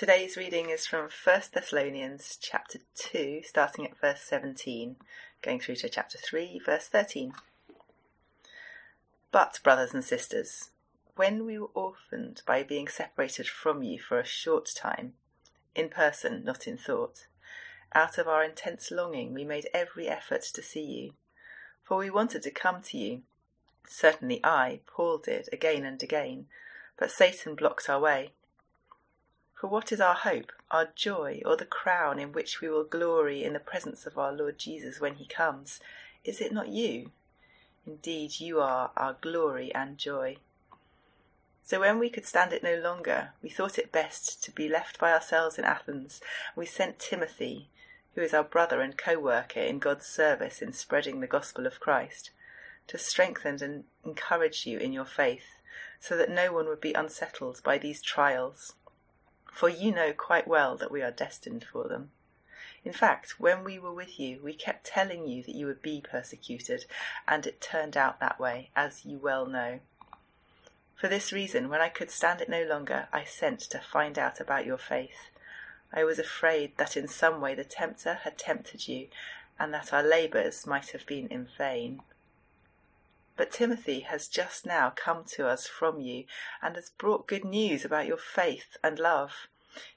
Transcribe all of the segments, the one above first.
Today's reading is from 1 Thessalonians chapter 2, starting at verse 17, going through to chapter 3, verse 13. But, brothers and sisters, when we were orphaned by being separated from you for a short time, in person, not in thought, out of our intense longing we made every effort to see you, for we wanted to come to you. Certainly I, Paul, did again and again, but Satan blocked our way. For what is our hope, our joy, or the crown in which we will glory in the presence of our Lord Jesus when he comes? Is it not you? Indeed, you are our glory and joy. So when we could stand it no longer, we thought it best to be left by ourselves in Athens. We sent Timothy, who is our brother and co worker in God's service in spreading the gospel of Christ, to strengthen and encourage you in your faith, so that no one would be unsettled by these trials for you know quite well that we are destined for them. In fact, when we were with you, we kept telling you that you would be persecuted, and it turned out that way, as you well know. For this reason, when I could stand it no longer, I sent to find out about your faith. I was afraid that in some way the tempter had tempted you, and that our labours might have been in vain. But Timothy has just now come to us from you and has brought good news about your faith and love.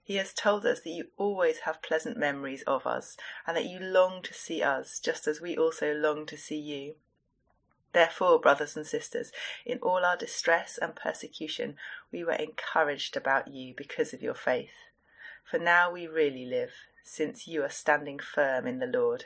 He has told us that you always have pleasant memories of us and that you long to see us just as we also long to see you. Therefore, brothers and sisters, in all our distress and persecution, we were encouraged about you because of your faith. For now we really live, since you are standing firm in the Lord.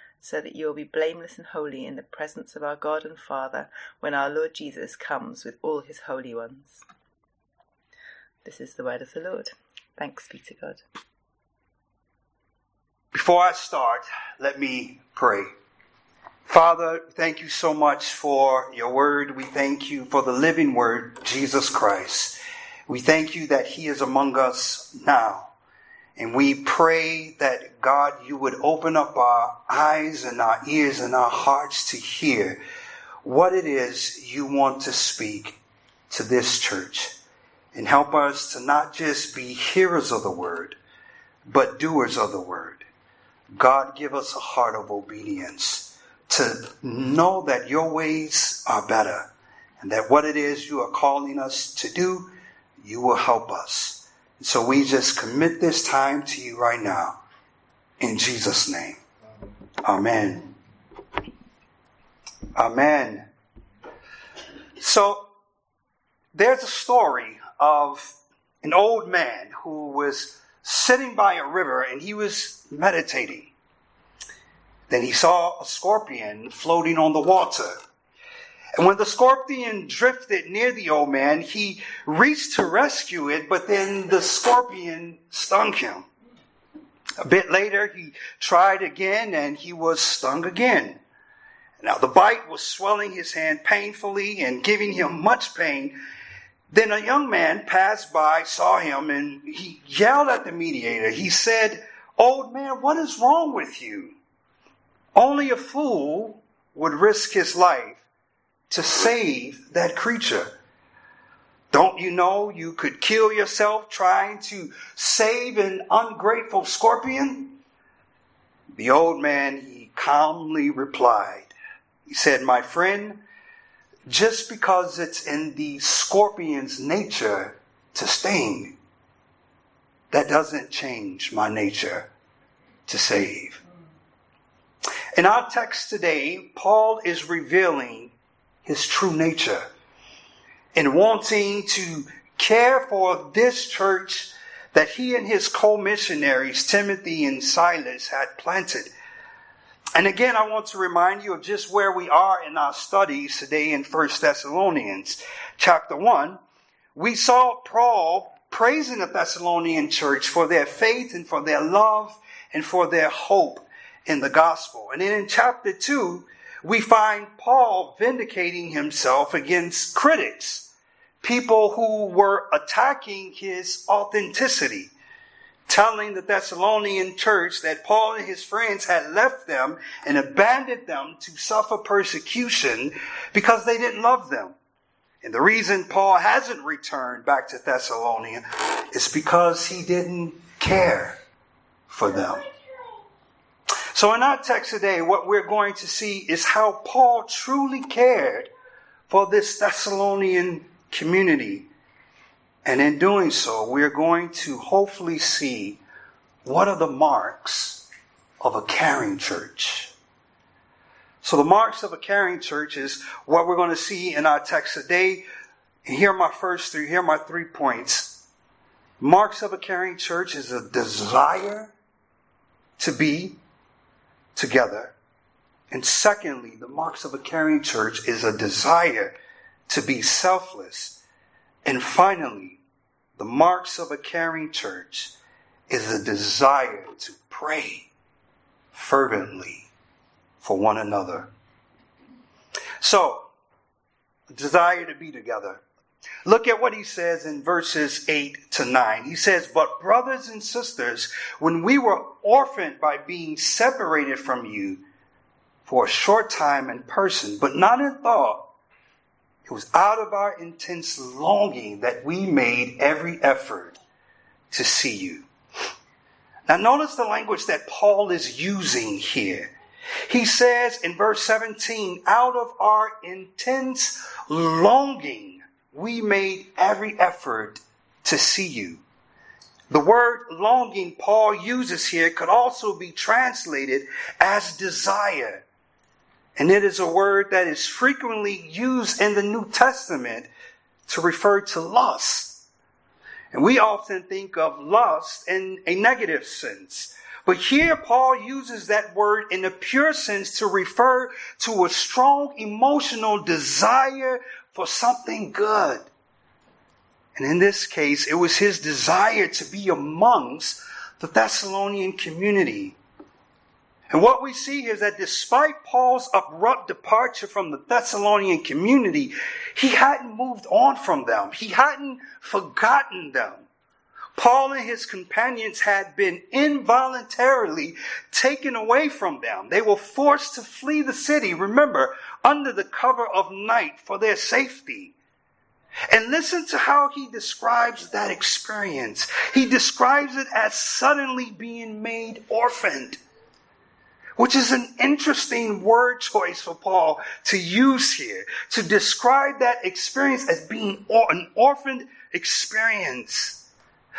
so that you will be blameless and holy in the presence of our God and Father when our Lord Jesus comes with all his holy ones. This is the word of the Lord. Thanks be to God. Before I start, let me pray. Father, thank you so much for your word. We thank you for the living word, Jesus Christ. We thank you that he is among us now. And we pray that God, you would open up our eyes and our ears and our hearts to hear what it is you want to speak to this church. And help us to not just be hearers of the word, but doers of the word. God, give us a heart of obedience to know that your ways are better and that what it is you are calling us to do, you will help us. So we just commit this time to you right now. In Jesus' name. Amen. Amen. So there's a story of an old man who was sitting by a river and he was meditating. Then he saw a scorpion floating on the water. And when the scorpion drifted near the old man, he reached to rescue it, but then the scorpion stung him. A bit later, he tried again and he was stung again. Now the bite was swelling his hand painfully and giving him much pain. Then a young man passed by, saw him, and he yelled at the mediator. He said, Old man, what is wrong with you? Only a fool would risk his life to save that creature. Don't you know you could kill yourself trying to save an ungrateful scorpion? The old man, he calmly replied. He said, My friend, just because it's in the scorpion's nature to sting, that doesn't change my nature to save. In our text today, Paul is revealing his true nature in wanting to care for this church that he and his co-missionaries, Timothy and Silas, had planted. And again, I want to remind you of just where we are in our studies today in 1 Thessalonians chapter 1. We saw Paul praising the Thessalonian church for their faith and for their love and for their hope in the gospel. And then in chapter 2, we find Paul vindicating himself against critics, people who were attacking his authenticity, telling the Thessalonian church that Paul and his friends had left them and abandoned them to suffer persecution because they didn't love them. And the reason Paul hasn't returned back to Thessalonica is because he didn't care for them. So in our text today, what we're going to see is how Paul truly cared for this Thessalonian community. And in doing so, we're going to hopefully see what are the marks of a caring church. So the marks of a caring church is what we're going to see in our text today. Here are my first three, here are my three points. Marks of a caring church is a desire to be together. And secondly, the marks of a caring church is a desire to be selfless. And finally, the marks of a caring church is a desire to pray fervently for one another. So, desire to be together. Look at what he says in verses 8 to 9. He says, But brothers and sisters, when we were orphaned by being separated from you for a short time in person, but not in thought, it was out of our intense longing that we made every effort to see you. Now, notice the language that Paul is using here. He says in verse 17, out of our intense longing, we made every effort to see you. The word longing Paul uses here could also be translated as desire. And it is a word that is frequently used in the New Testament to refer to lust. And we often think of lust in a negative sense. But here Paul uses that word in a pure sense to refer to a strong emotional desire for something good. And in this case, it was his desire to be amongst the Thessalonian community. And what we see is that despite Paul's abrupt departure from the Thessalonian community, he hadn't moved on from them. He hadn't forgotten them. Paul and his companions had been involuntarily taken away from them. They were forced to flee the city, remember, under the cover of night for their safety. And listen to how he describes that experience. He describes it as suddenly being made orphaned, which is an interesting word choice for Paul to use here to describe that experience as being an orphaned experience.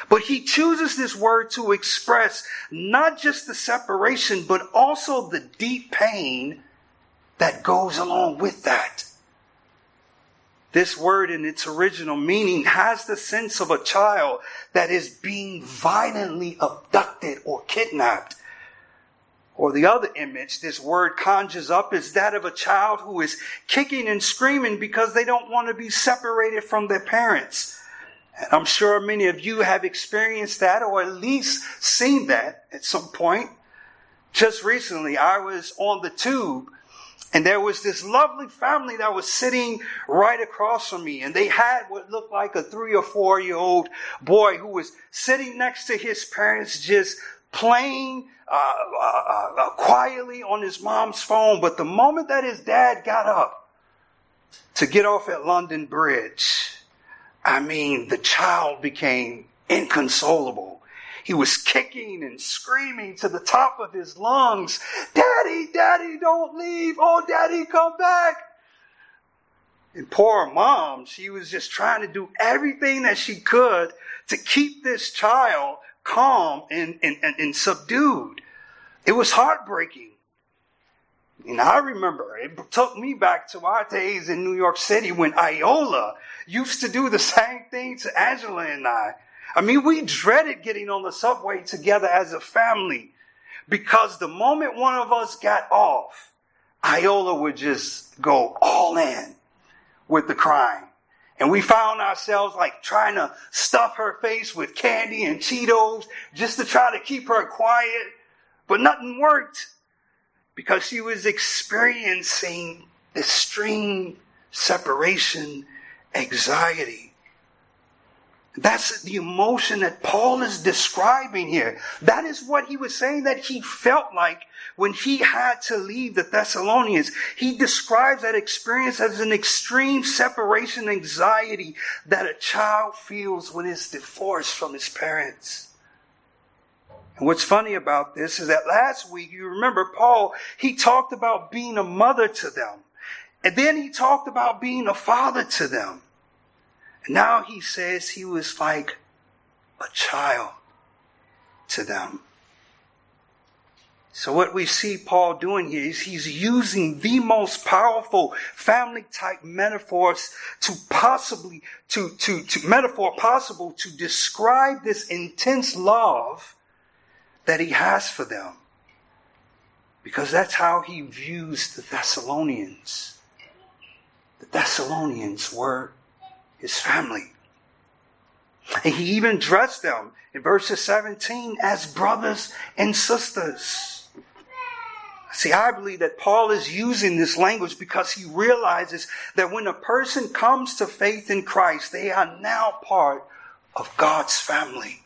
But he chooses this word to express not just the separation, but also the deep pain that goes along with that. This word in its original meaning has the sense of a child that is being violently abducted or kidnapped. Or the other image this word conjures up is that of a child who is kicking and screaming because they don't want to be separated from their parents. And I'm sure many of you have experienced that or at least seen that at some point. Just recently, I was on the tube and there was this lovely family that was sitting right across from me. And they had what looked like a three or four year old boy who was sitting next to his parents, just playing uh, uh, uh, quietly on his mom's phone. But the moment that his dad got up to get off at London Bridge, I mean, the child became inconsolable. He was kicking and screaming to the top of his lungs, Daddy, Daddy, don't leave. Oh, Daddy, come back. And poor mom, she was just trying to do everything that she could to keep this child calm and, and, and, and subdued. It was heartbreaking. And I remember it took me back to our days in New York City when Iola used to do the same thing to Angela and I. I mean, we dreaded getting on the subway together as a family because the moment one of us got off, Iola would just go all in with the crying. And we found ourselves like trying to stuff her face with candy and Cheetos just to try to keep her quiet. But nothing worked because she was experiencing extreme separation anxiety. That's the emotion that Paul is describing here. That is what he was saying that he felt like when he had to leave the Thessalonians. He describes that experience as an extreme separation anxiety that a child feels when it's divorced from his parents. And what's funny about this is that last week, you remember Paul, he talked about being a mother to them. And then he talked about being a father to them. And now he says he was like a child to them. So what we see Paul doing here is he's using the most powerful family type metaphors to possibly, to, to, to metaphor possible to describe this intense love that he has for them. Because that's how he views the Thessalonians. The Thessalonians were his family. And he even dressed them in verses 17 as brothers and sisters. See, I believe that Paul is using this language because he realizes that when a person comes to faith in Christ, they are now part of God's family.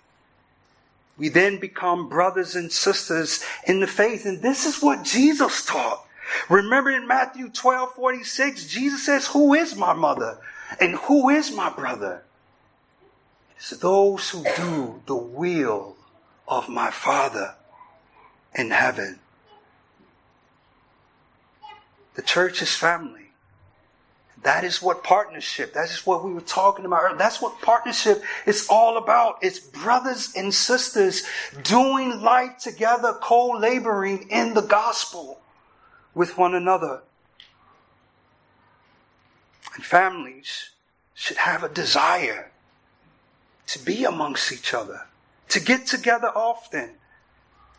We then become brothers and sisters in the faith. And this is what Jesus taught. Remember in Matthew 12 46, Jesus says, Who is my mother? And who is my brother? It's those who do the will of my Father in heaven. The church is family. That is what partnership, that is what we were talking about. That's what partnership is all about. It's brothers and sisters doing life together, co-laboring in the gospel with one another. And families should have a desire to be amongst each other, to get together often.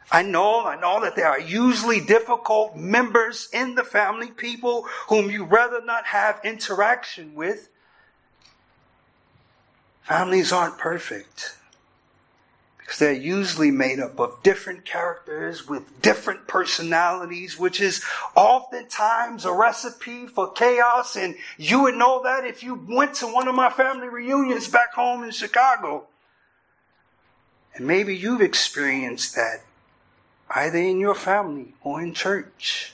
I know, I know that there are usually difficult members in the family, people whom you rather not have interaction with. Families aren't perfect because they're usually made up of different characters with different personalities, which is oftentimes a recipe for chaos. And you would know that if you went to one of my family reunions back home in Chicago. And maybe you've experienced that either in your family or in church.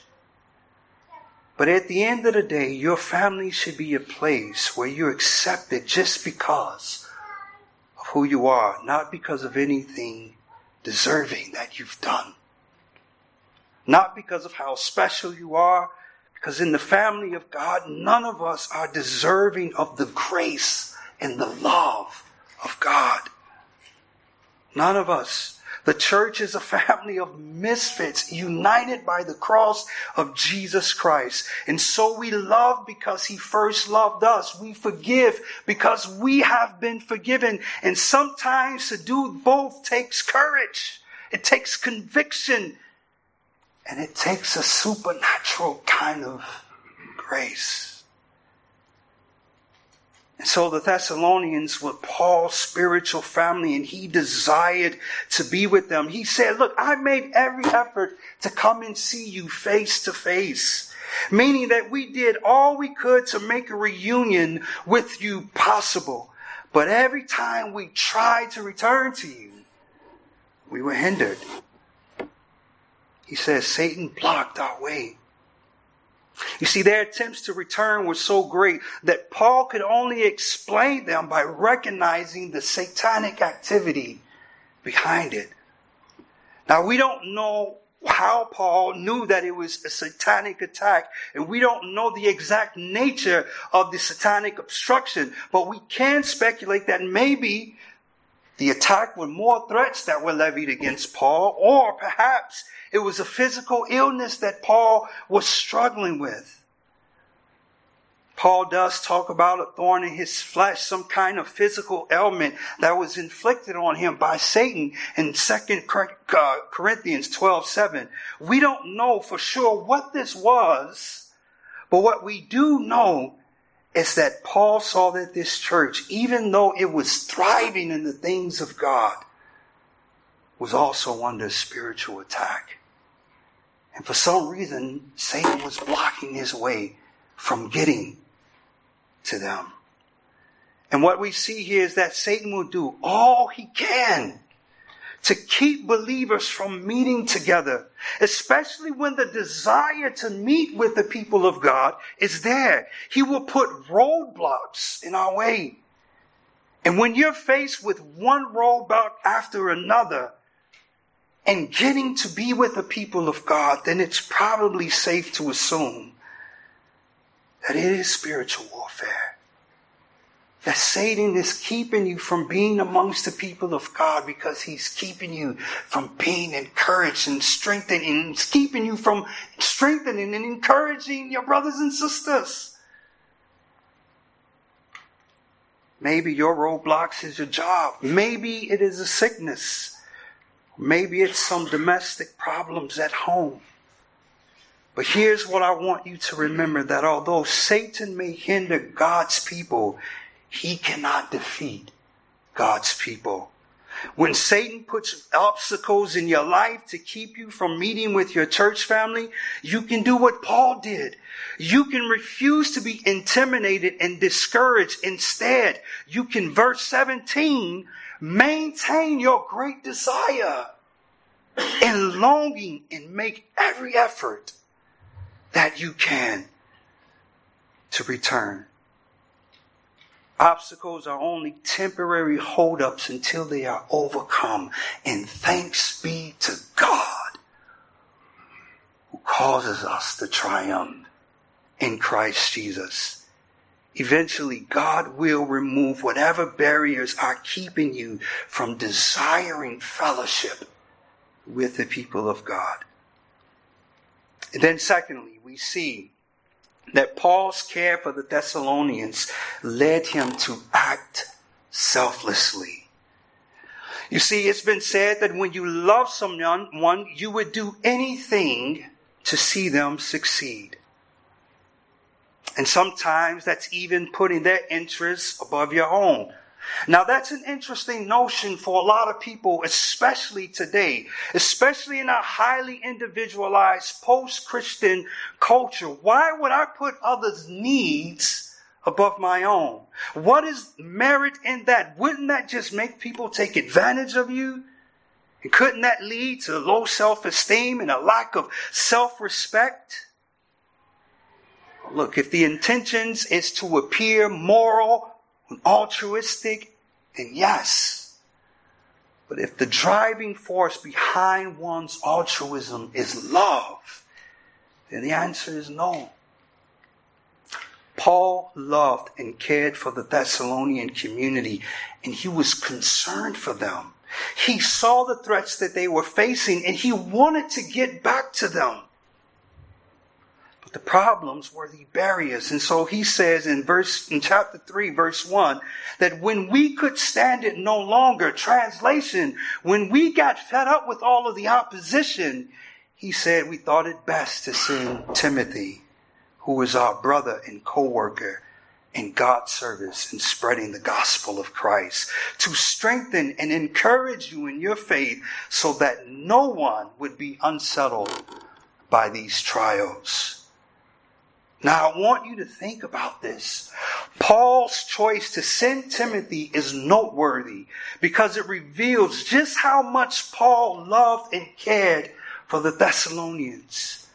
But at the end of the day, your family should be a place where you're accepted just because of who you are, not because of anything deserving that you've done. Not because of how special you are, because in the family of God, none of us are deserving of the grace and the love of God. None of us. The church is a family of misfits united by the cross of Jesus Christ. And so we love because he first loved us. We forgive because we have been forgiven. And sometimes to do both takes courage. It takes conviction. And it takes a supernatural kind of grace. And so the Thessalonians were Paul's spiritual family and he desired to be with them. He said, look, I made every effort to come and see you face to face. Meaning that we did all we could to make a reunion with you possible. But every time we tried to return to you, we were hindered. He says Satan blocked our way. You see, their attempts to return were so great that Paul could only explain them by recognizing the satanic activity behind it. Now, we don't know how Paul knew that it was a satanic attack, and we don't know the exact nature of the satanic obstruction, but we can speculate that maybe the attack were more threats that were levied against Paul, or perhaps it was a physical illness that Paul was struggling with. Paul does talk about a thorn in his flesh, some kind of physical ailment that was inflicted on him by Satan in 2 uh, Corinthians 12 7. We don't know for sure what this was, but what we do know is that Paul saw that this church, even though it was thriving in the things of God, was also under spiritual attack. And for some reason, Satan was blocking his way from getting to them. And what we see here is that Satan will do all he can to keep believers from meeting together, especially when the desire to meet with the people of God is there. He will put roadblocks in our way. And when you're faced with one roadblock after another, and getting to be with the people of God, then it's probably safe to assume that it is spiritual warfare that Satan is keeping you from being amongst the people of God because he's keeping you from being encouraged and strengthening. He's keeping you from strengthening and encouraging your brothers and sisters. Maybe your roadblocks is your job. Maybe it is a sickness. Maybe it's some domestic problems at home. But here's what I want you to remember that although Satan may hinder God's people, he cannot defeat God's people. When Satan puts obstacles in your life to keep you from meeting with your church family, you can do what Paul did. You can refuse to be intimidated and discouraged. Instead, you can, verse 17, maintain your great desire and longing and make every effort that you can to return. Obstacles are only temporary holdups until they are overcome. And thanks be to God who causes us to triumph in Christ Jesus. Eventually, God will remove whatever barriers are keeping you from desiring fellowship with the people of God. And then secondly, we see that Paul's care for the Thessalonians led him to act selflessly. You see, it's been said that when you love someone, you would do anything to see them succeed. And sometimes that's even putting their interests above your own. Now that's an interesting notion for a lot of people, especially today, especially in a highly individualized post-Christian culture. Why would I put others' needs above my own? What is merit in that? Wouldn't that just make people take advantage of you? And couldn't that lead to low self-esteem and a lack of self-respect? Look, if the intentions is to appear moral altruistic, then yes. But if the driving force behind one's altruism is love, then the answer is no. Paul loved and cared for the Thessalonian community, and he was concerned for them. He saw the threats that they were facing, and he wanted to get back to them the problems were the barriers. And so he says in verse, in chapter 3, verse 1, that when we could stand it no longer, translation, when we got fed up with all of the opposition, he said we thought it best to send Timothy, who is our brother and co-worker in God's service and spreading the gospel of Christ, to strengthen and encourage you in your faith so that no one would be unsettled by these trials. Now, I want you to think about this. Paul's choice to send Timothy is noteworthy because it reveals just how much Paul loved and cared for the Thessalonians.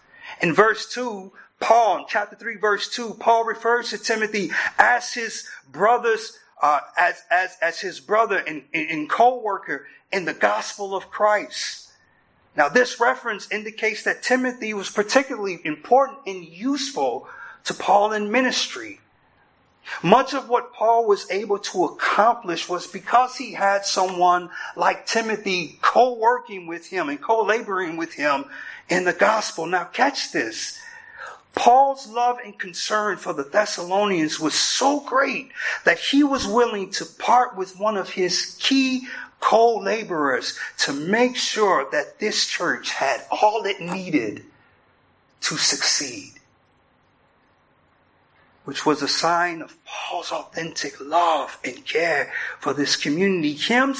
In verse 2, Paul, in chapter 3, verse 2, Paul refers to Timothy as his brother's, uh, as, as, as his brother and, and co-worker in the gospel of Christ. Now, this reference indicates that Timothy was particularly important and useful to Paul in ministry. Much of what Paul was able to accomplish was because he had someone like Timothy co-working with him and co-laboring with him in the gospel. Now catch this. Paul's love and concern for the Thessalonians was so great that he was willing to part with one of his key co-laborers to make sure that this church had all it needed to succeed. Which was a sign of Paul's authentic love and care for this community. Him,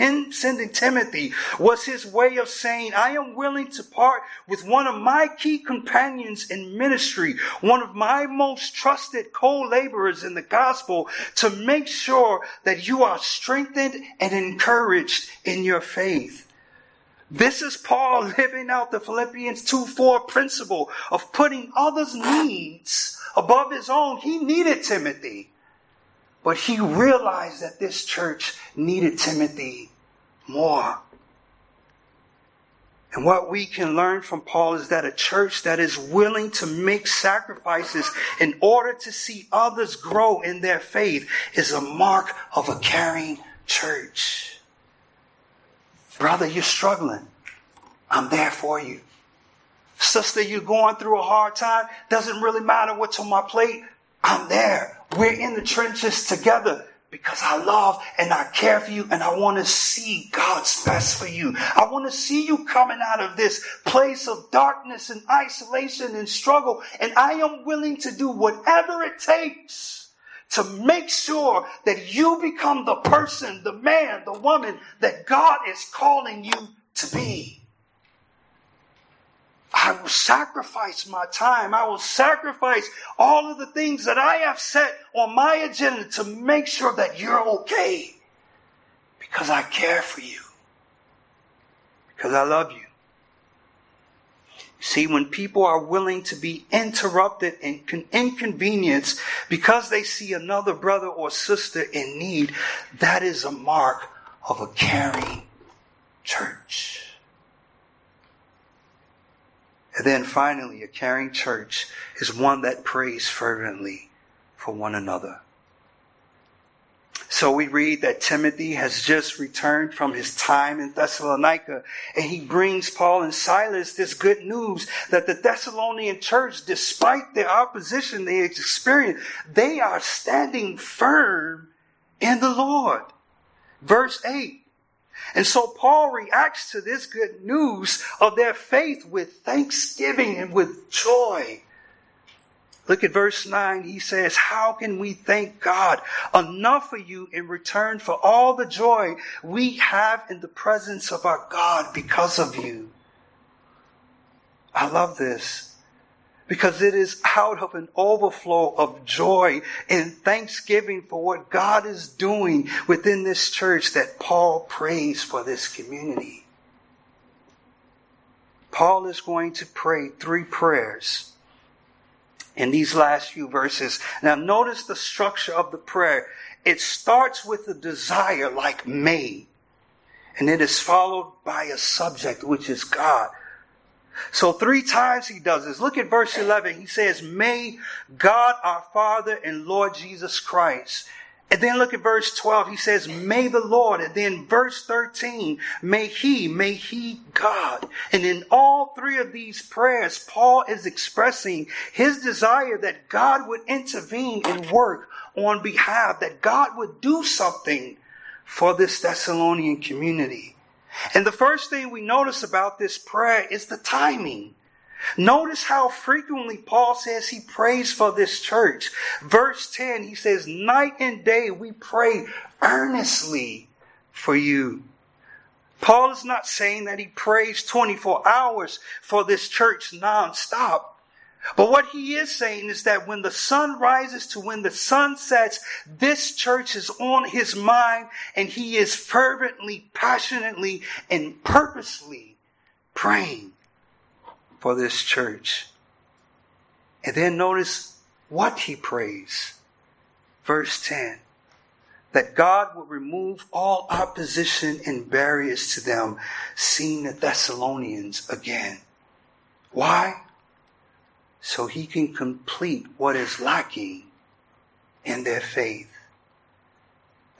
him sending Timothy was his way of saying, I am willing to part with one of my key companions in ministry, one of my most trusted co-laborers in the gospel to make sure that you are strengthened and encouraged in your faith. This is Paul living out the Philippians 2 4 principle of putting others' needs above his own. He needed Timothy. But he realized that this church needed Timothy more. And what we can learn from Paul is that a church that is willing to make sacrifices in order to see others grow in their faith is a mark of a caring church. Brother, you're struggling. I'm there for you. Sister, you're going through a hard time. Doesn't really matter what's on my plate. I'm there. We're in the trenches together because I love and I care for you and I want to see God's best for you. I want to see you coming out of this place of darkness and isolation and struggle. And I am willing to do whatever it takes to make sure that you become the person, the man, the woman that God is calling you to be. I will sacrifice my time. I will sacrifice all of the things that I have set on my agenda to make sure that you're okay. Because I care for you. Because I love you. See, when people are willing to be interrupted and inconvenienced because they see another brother or sister in need, that is a mark of a caring church. And then finally, a caring church is one that prays fervently for one another. So we read that Timothy has just returned from his time in Thessalonica and he brings Paul and Silas this good news that the Thessalonian church, despite the opposition they experienced, they are standing firm in the Lord. Verse 8. And so Paul reacts to this good news of their faith with thanksgiving and with joy. Look at verse 9. He says, How can we thank God enough for you in return for all the joy we have in the presence of our God because of you? I love this because it is out of an overflow of joy and thanksgiving for what God is doing within this church that Paul prays for this community. Paul is going to pray three prayers in these last few verses. Now notice the structure of the prayer. It starts with a desire like may, and it is followed by a subject, which is God. So three times he does this. Look at verse 11. He says, May God our Father and Lord Jesus Christ. And then look at verse 12. He says, May the Lord. And then verse 13, May He, may He God. And in all three of these prayers, Paul is expressing his desire that God would intervene and work on behalf, that God would do something for this Thessalonian community. And the first thing we notice about this prayer is the timing. Notice how frequently Paul says he prays for this church. Verse 10, he says, Night and day we pray earnestly for you. Paul is not saying that he prays 24 hours for this church nonstop. But what he is saying is that when the sun rises to when the sun sets, this church is on his mind and he is fervently, passionately, and purposely praying for this church. And then notice what he prays. Verse 10 that God will remove all opposition and barriers to them, seeing the Thessalonians again. Why? So he can complete what is lacking in their faith.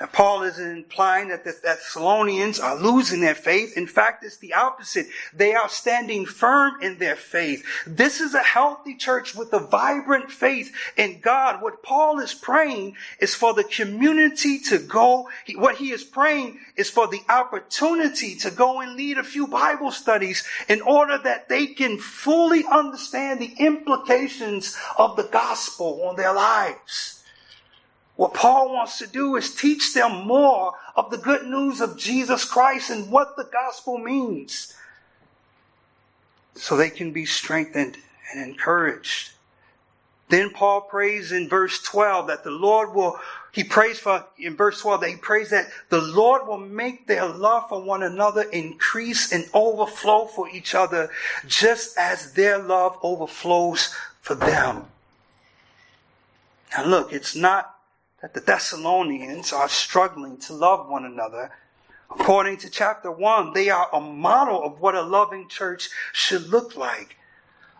Now, Paul is implying that the Thessalonians are losing their faith. In fact, it's the opposite. They are standing firm in their faith. This is a healthy church with a vibrant faith in God. What Paul is praying is for the community to go. What he is praying is for the opportunity to go and lead a few Bible studies in order that they can fully understand the implications of the gospel on their lives. What Paul wants to do is teach them more of the good news of Jesus Christ and what the gospel means so they can be strengthened and encouraged. Then Paul prays in verse 12 that the Lord will, he prays for, in verse 12, that he prays that the Lord will make their love for one another increase and overflow for each other, just as their love overflows for them. Now look, it's not that the Thessalonians are struggling to love one another. According to chapter 1, they are a model of what a loving church should look like.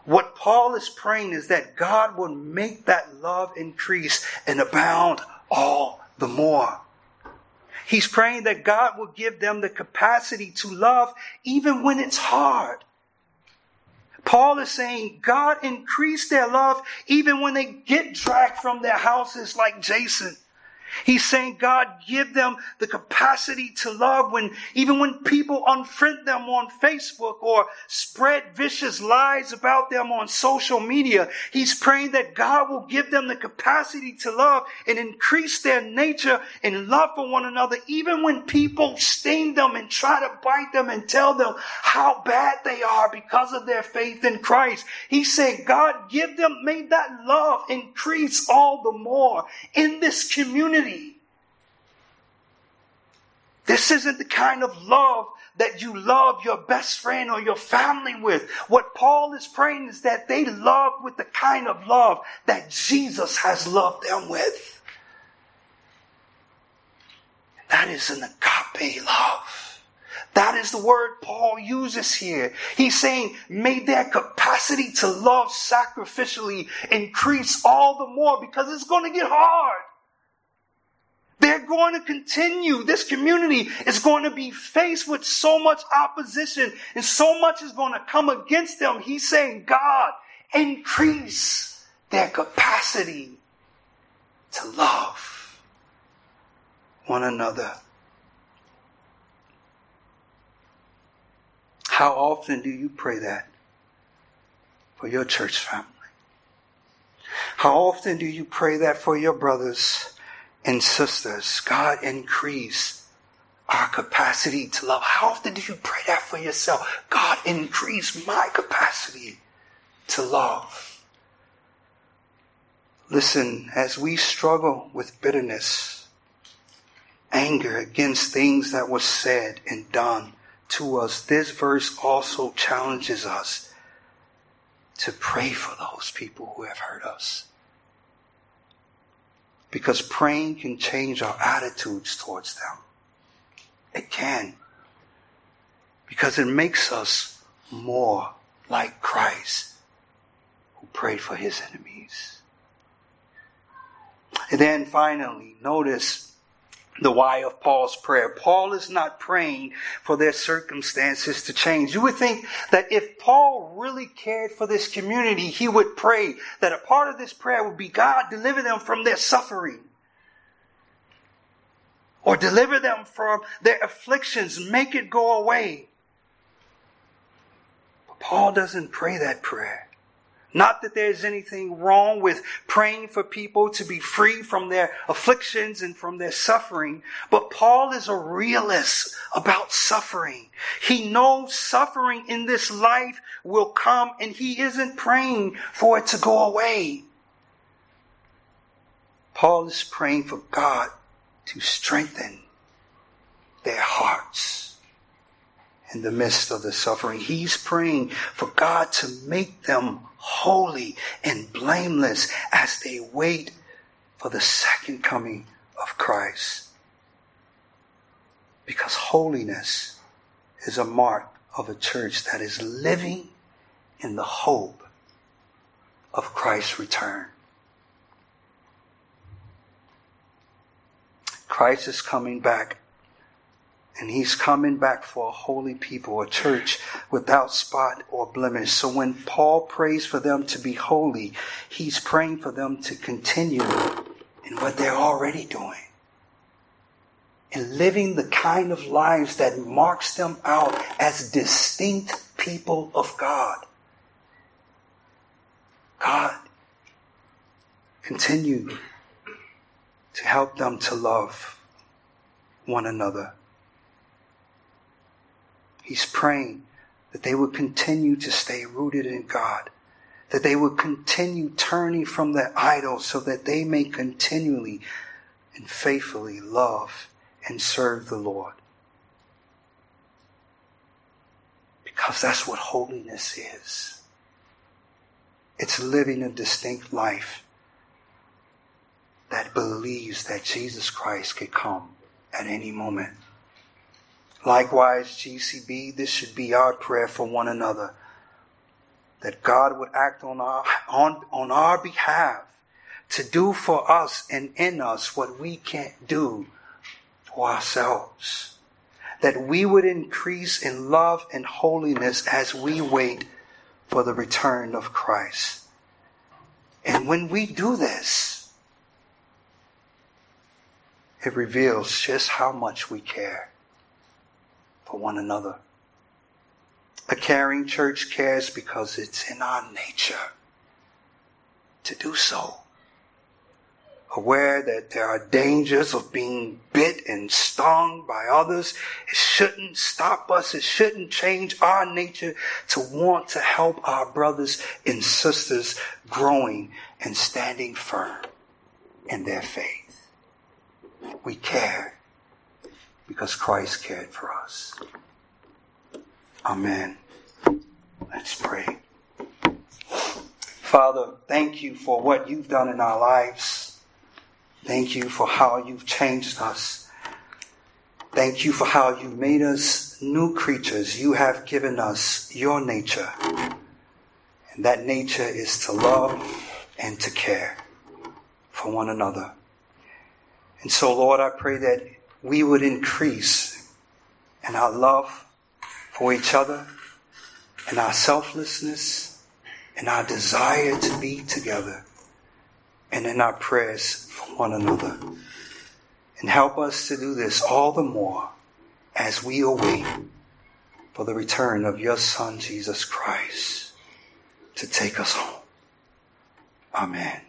What Paul is praying is that God will make that love increase and abound all the more. He's praying that God will give them the capacity to love even when it's hard. Paul is saying God increased their love even when they get dragged from their houses like Jason. He's saying, God, give them the capacity to love when, even when people unfriend them on Facebook or spread vicious lies about them on social media. He's praying that God will give them the capacity to love and increase their nature and love for one another, even when people sting them and try to bite them and tell them how bad they are because of their faith in Christ. He's saying, God, give them, may that love increase all the more in this community community. This isn't the kind of love that you love your best friend or your family with. What Paul is praying is that they love with the kind of love that Jesus has loved them with. That is an agape love. That is the word Paul uses here. He's saying, may their capacity to love sacrificially increase all the more because it's going to get hard. They're going to continue. This community is going to be faced with so much opposition and so much is going to come against them. He's saying, God, increase their capacity to love one another. How often do you pray that for your church family? How often do you pray that for your brothers and sisters, God increase our capacity to love. How often do you pray that for yourself? God increase my capacity to love. Listen, as we struggle with bitterness, anger against things that were said and done to us, this verse also challenges us to pray for those people who have hurt us. Because praying can change our attitudes towards them. It can. Because it makes us more like Christ who prayed for his enemies. And then finally, notice the why of Paul's prayer. Paul is not praying for their circumstances to change. You would think that if Paul really cared for this community, he would pray that a part of this prayer would be God deliver them from their suffering. Or deliver them from their afflictions, make it go away. But Paul doesn't pray that prayer. Not that there's anything wrong with praying for people to be free from their afflictions and from their suffering, but Paul is a realist about suffering. He knows suffering in this life will come and he isn't praying for it to go away. Paul is praying for God to strengthen their hearts in the midst of the suffering. He's praying for God to make them holy and blameless as they wait for the second coming of Christ. Because holiness is a mark of a church that is living in the hope of Christ's return. Christ is coming back. And he's coming back for a holy people, a church without spot or blemish. So when Paul prays for them to be holy, he's praying for them to continue in what they're already doing. And living the kind of lives that marks them out as distinct people of God. God, continue to help them to love one another. He's praying that they would continue to stay rooted in God, that they would continue turning from their idols so that they may continually and faithfully love and serve the Lord. Because that's what holiness is. It's living a distinct life that believes that Jesus Christ could come at any moment. Likewise, GCB, this should be our prayer for one another. That God would act on our, on, on our behalf to do for us and in us what we can't do for ourselves. That we would increase in love and holiness as we wait for the return of Christ. And when we do this, it reveals just how much we care for one another. A caring church cares because it's in our nature to do so. Aware that there are dangers of being bit and stung by others, it shouldn't stop us. It shouldn't change our nature to want to help our brothers and sisters growing and standing firm in their faith. We care because Christ cared for us. Amen. Let's pray. Father, thank you for what you've done in our lives. Thank you for how you've changed us. Thank you for how you've made us new creatures. You have given us your nature. And that nature is to love and to care for one another. And so, Lord, I pray that we would increase in our love for each other, in our selflessness, in our desire to be together, and in our prayers for one another. And help us to do this all the more as we await for the return of your Son, Jesus Christ, to take us home. Amen.